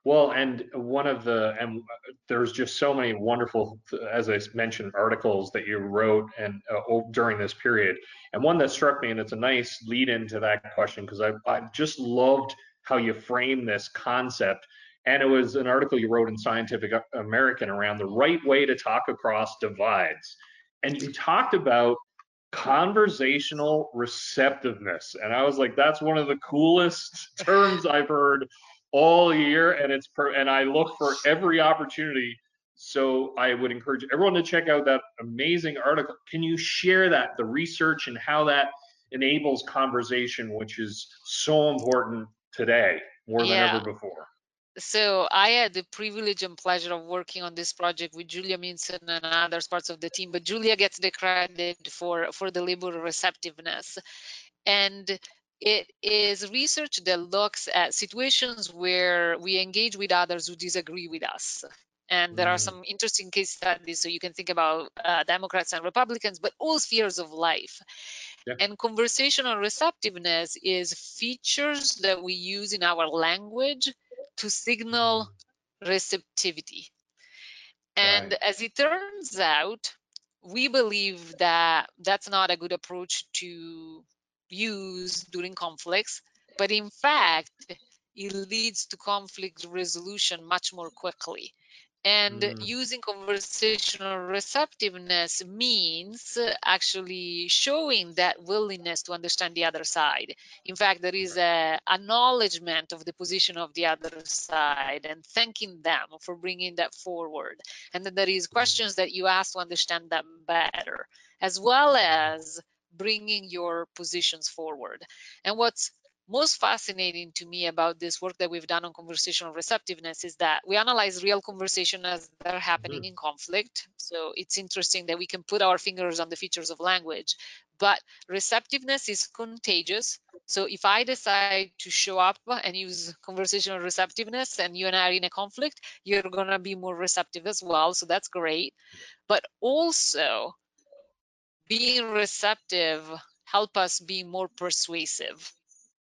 well, and one of the and there's just so many wonderful, as I mentioned, articles that you wrote and uh, during this period. And one that struck me, and it's a nice lead into that question because I I just loved how you frame this concept and it was an article you wrote in Scientific American around the right way to talk across divides. And you talked about conversational receptiveness. And I was like, that's one of the coolest terms I've heard all year. And it's per- and I look for every opportunity. So I would encourage everyone to check out that amazing article. Can you share that, the research and how that enables conversation, which is so important today more than yeah. ever before? so I had the privilege and pleasure of working on this project with Julia Minson and other parts of the team, but Julia gets the credit for, for the labor receptiveness. And it is research that looks at situations where we engage with others who disagree with us. And there mm. are some interesting case studies. So you can think about uh, Democrats and Republicans, but all spheres of life. Yeah. And conversational receptiveness is features that we use in our language to signal receptivity. And right. as it turns out, we believe that that's not a good approach to use during conflicts, but in fact, it leads to conflict resolution much more quickly. And mm. using conversational receptiveness means actually showing that willingness to understand the other side. In fact, there is a acknowledgement of the position of the other side and thanking them for bringing that forward. And then there is questions that you ask to understand them better, as well as bringing your positions forward. And what's most fascinating to me about this work that we've done on conversational receptiveness is that we analyze real conversation as they're happening mm-hmm. in conflict. So it's interesting that we can put our fingers on the features of language, but receptiveness is contagious. So if I decide to show up and use conversational receptiveness and you and I are in a conflict, you're going to be more receptive as well. So that's great. But also being receptive help us be more persuasive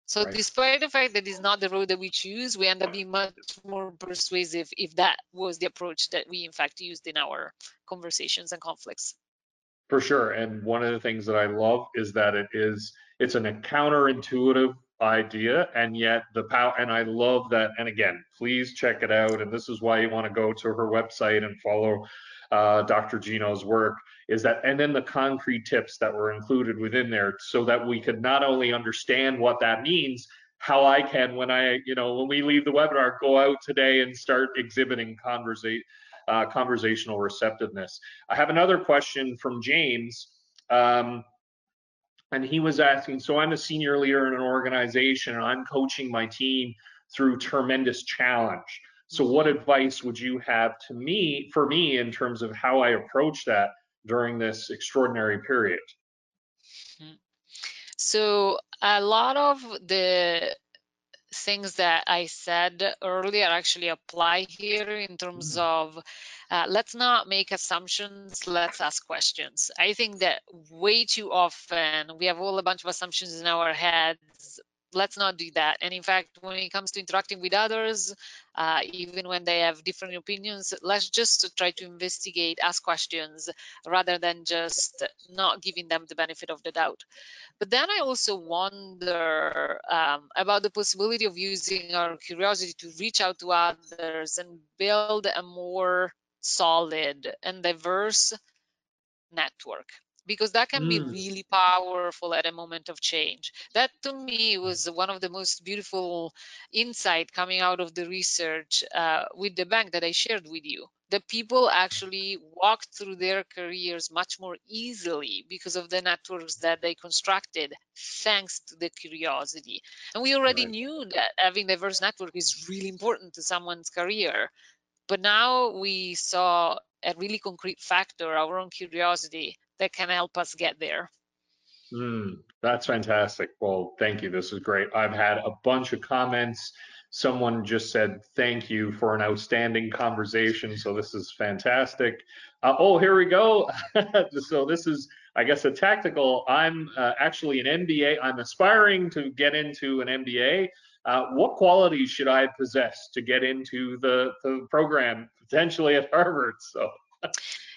so right. despite the fact that it's not the road that we choose, we end up being much more persuasive if that was the approach that we in fact used in our conversations and conflicts. For sure. And one of the things that I love is that it is it's an, counterintuitive idea and yet the power and I love that and again please check it out and this is why you want to go to her website and follow uh, Dr. Gino's work is that and then the concrete tips that were included within there so that we could not only understand what that means how I can when I you know when we leave the webinar go out today and start exhibiting conversation uh, conversational receptiveness. I have another question from James. Um, and he was asking, so I'm a senior leader in an organization and I'm coaching my team through tremendous challenge. So what advice would you have to me for me in terms of how I approach that during this extraordinary period? Hmm. So a lot of the things that I said earlier actually apply here in terms mm. of uh, let's not make assumptions, let's ask questions. I think that way too often we have all a bunch of assumptions in our heads. Let's not do that. And in fact, when it comes to interacting with others, uh, even when they have different opinions, let's just try to investigate, ask questions, rather than just not giving them the benefit of the doubt. But then I also wonder um, about the possibility of using our curiosity to reach out to others and build a more solid and diverse network because that can mm. be really powerful at a moment of change. That to me was one of the most beautiful insight coming out of the research uh, with the bank that I shared with you. The people actually walked through their careers much more easily because of the networks that they constructed, thanks to the curiosity. And we already right. knew that having diverse network is really important to someone's career. But now we saw a really concrete factor, our own curiosity, that can help us get there. Mm, that's fantastic. Well, thank you. This is great. I've had a bunch of comments. Someone just said thank you for an outstanding conversation. So this is fantastic. Uh, oh, here we go. so this is, I guess, a tactical. I'm uh, actually an MBA. I'm aspiring to get into an MBA. Uh, what qualities should I possess to get into the, the program potentially at Harvard? So.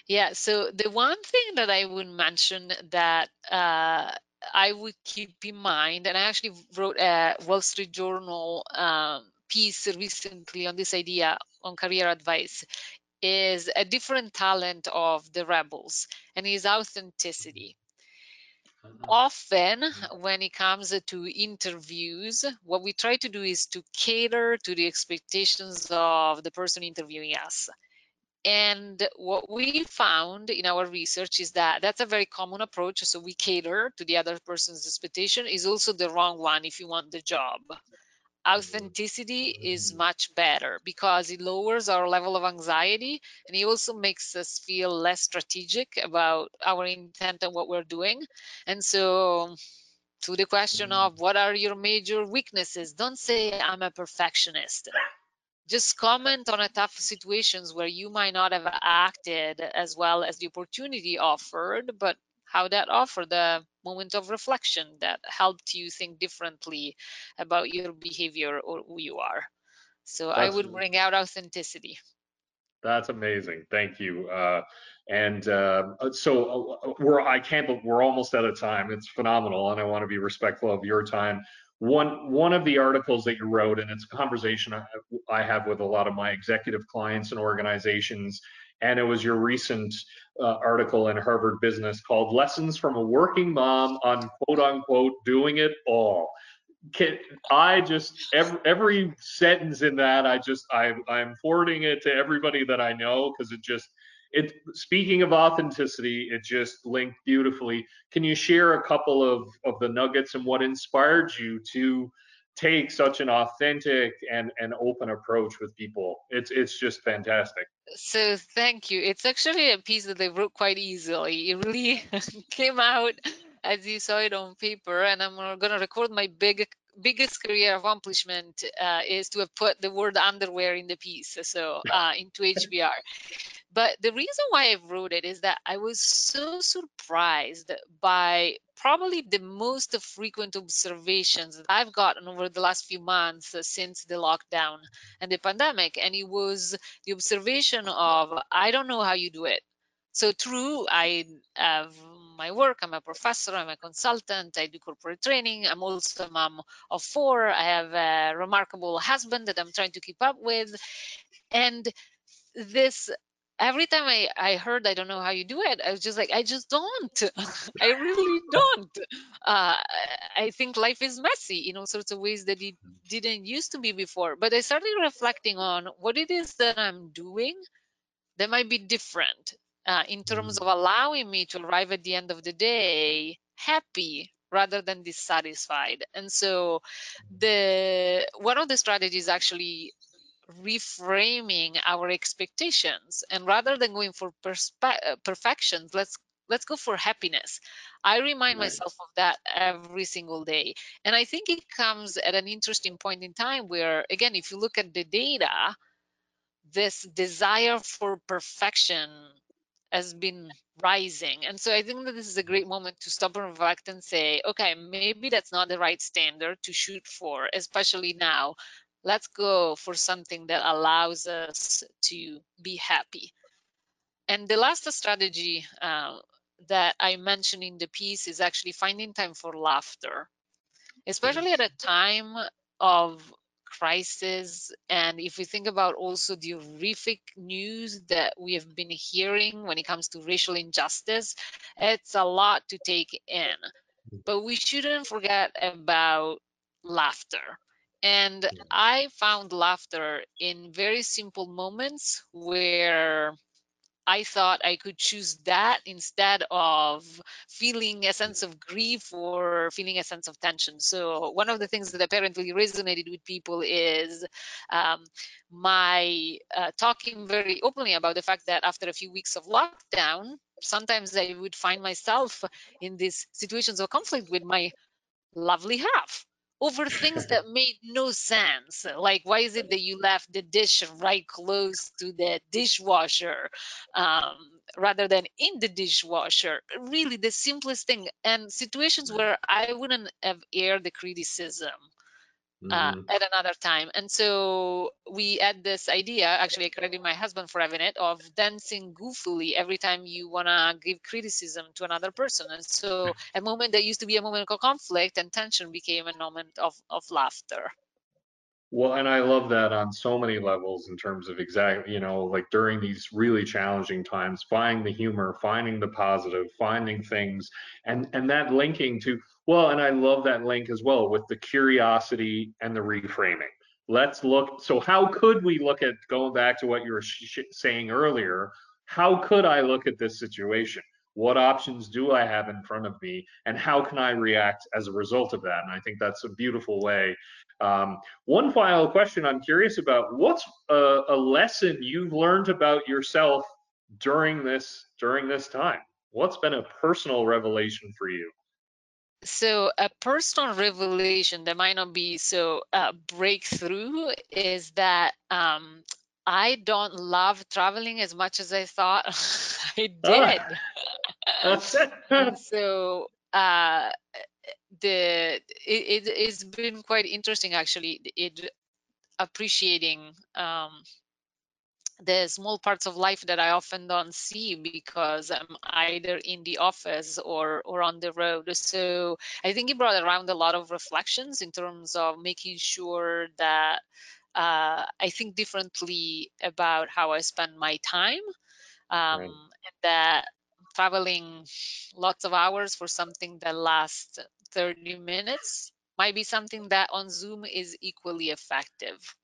Yeah, so the one thing that I would mention that uh, I would keep in mind, and I actually wrote a Wall Street Journal um, piece recently on this idea on career advice, is a different talent of the rebels, and is authenticity. Mm-hmm. Often, mm-hmm. when it comes to interviews, what we try to do is to cater to the expectations of the person interviewing us. And what we found in our research is that that's a very common approach. So we cater to the other person's expectation is also the wrong one if you want the job. Mm-hmm. Authenticity is mm-hmm. much better because it lowers our level of anxiety and it also makes us feel less strategic about our intent and what we're doing. And so to the question mm-hmm. of what are your major weaknesses, don't say I'm a perfectionist just comment on a tough situations where you might not have acted as well as the opportunity offered, but how that offered a moment of reflection that helped you think differently about your behavior or who you are. So That's, I would bring out authenticity. That's amazing. Thank you. Uh, and uh, so uh, we're I can't, but we're almost out of time. It's phenomenal, and I want to be respectful of your time one one of the articles that you wrote and it's a conversation I, have with a lot of my executive clients and organizations and it was your recent uh, article in harvard business called lessons from a working mom on quote unquote doing it all. Can, i just every, every sentence in that i just I, i'm forwarding it to everybody that i know because it just it speaking of authenticity it just linked beautifully. Can you share a couple of of the nuggets and what inspired you to take such an authentic and and open approach with people? It's it's just fantastic. So thank you. It's actually a piece that i wrote quite easily. It really came out as you saw it on paper and i'm going to record my big biggest career accomplishment uh, is to have put the word underwear in the piece so uh, into hbr but the reason why I wrote it is that I was so surprised by probably the most frequent observations that I've gotten over the last few months since the lockdown and the pandemic. And it was the observation of, I don't know how you do it. so true, I have my work. I'm a professor. I'm a consultant. I do corporate training. I'm also a mom of four. I have a remarkable husband that I'm trying to keep up with, and this every time I, I heard i don't know how you do it i was just like i just don't i really don't uh, i think life is messy in all sorts of ways that it didn't used to be before but i started reflecting on what it is that i'm doing that might be different uh, in terms of allowing me to arrive at the end of the day happy rather than dissatisfied. And so the one of the strategies actually reframing our expectations and rather than going for perspe- perfection let's let's go for happiness. I remind right. myself of that every single day. And i think it comes at an interesting point in time where again if you look at the data this desire for perfection has been rising. And so I think that this is a great moment to stop and reflect and say, okay, maybe that's not the right standard to shoot for, especially now. Let's go for something that allows us to be happy. And the last strategy uh, that I mentioned in the piece is actually finding time for laughter, especially at a time of crisis and if we think about also the horrific news that we have been hearing when it comes to racial injustice it's a lot to take in. Mm. But we shouldn't forget about laughter. And i found laughter in very simple moments where I thought I could choose that instead of feeling a sense of grief or feeling a sense of tension. So, one of the things that apparently resonated with people is um, my uh, talking very openly about the fact that after a few weeks of lockdown, sometimes I would find myself in these situations of conflict with my lovely half over things that made no sense. Like, why is it that you left the dish right close to the dishwasher um, rather than in the dishwasher? Really, the simplest thing. And situations where I wouldn't have aired the criticism uh, mm-hmm. at another time. And so we had this idea, actually, I credit my husband for having it, of dancing goofily every time you want to give criticism to another person. And so a moment that used to be a moment of conflict and tension became a moment of, of laughter. Well, and I love that on so many levels in terms of exactly, you know, like during these really challenging times, finding the humor, finding the positive, finding things, and and that linking to well, and I love that link as well with the curiosity and the reframing. Let's look. So how could we look at going back to what you were sh- saying earlier? How could I look at this situation? What options do I have in front of me, and how can I react as a result of that? And I think that's a beautiful way um, one final question I'm curious about: What's a, a, lesson you've learned about yourself during this during this time? What's been a personal revelation for you? So a personal revelation that might not be so uh, breakthrough is that um, I don't love traveling as much as I thought I did. and so uh, the it, it has been quite interesting actually it appreciating um, the small parts of life that I often don't see because I'm either in the office or or on the road. So I think it brought around a lot of reflections in terms of making sure that uh, I think differently about how I spend my time, um, right. and that traveling lots of hours for something that lasts 30 minutes might be something that on Zoom is equally effective.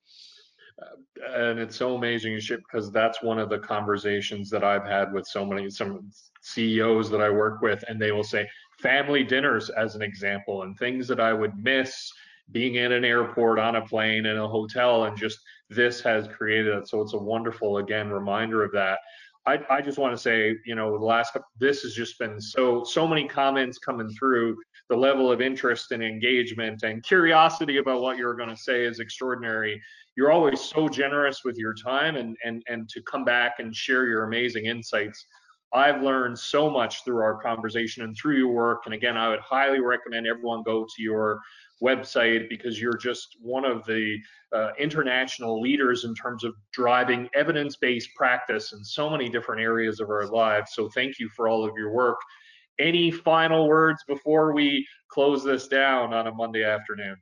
Uh, and it's so amazing because that's one of the conversations that I've had with so many some CEOs that I work with, and they will say family dinners as an example, and things that I would miss being in an airport, on a plane, in a hotel, and just this has created it. So it's a wonderful again reminder of that. I, I just want to say, you know, the last this has just been so so many comments coming through. The level of interest and engagement and curiosity about what you're going to say is extraordinary. You're always so generous with your time and and and to come back and share your amazing insights. I've learned so much through our conversation and through your work. And again, I would highly recommend everyone go to your website because you're just one of the uh, international leaders in terms of driving evidence based practice in so many different areas of our lives. So, thank you for all of your work. Any final words before we close this down on a Monday afternoon?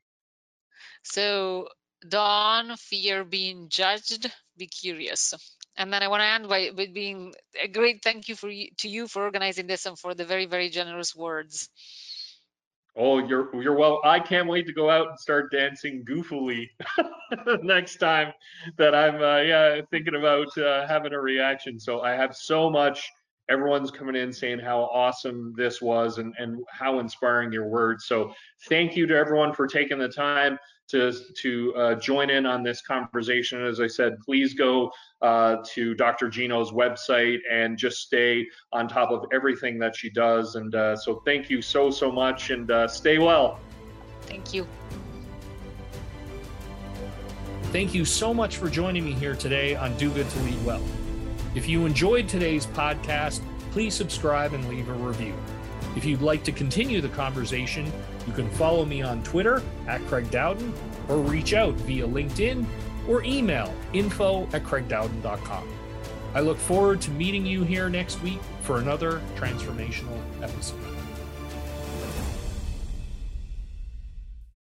So, don't fear being judged, be curious. And then I want to end by with being a great thank you for you, to you for organizing this and for the very, very generous words. Oh, you're you're well. I can't wait to go out and start dancing goofily next time that I'm uh, yeah thinking about uh, having a reaction. So I have so much. Everyone's coming in saying how awesome this was and and how inspiring your words. So thank you to everyone for taking the time to to uh, join in on this conversation. As I said, please go uh, to Dr. Gino's website and just stay on top of everything that she does. And uh, so, thank you so so much, and uh, stay well. Thank you. Thank you so much for joining me here today on Do Good to Lead Well. If you enjoyed today's podcast, please subscribe and leave a review. If you'd like to continue the conversation, you can follow me on Twitter at Craig Dowden or reach out via LinkedIn or email info at craigdowden.com. I look forward to meeting you here next week for another transformational episode.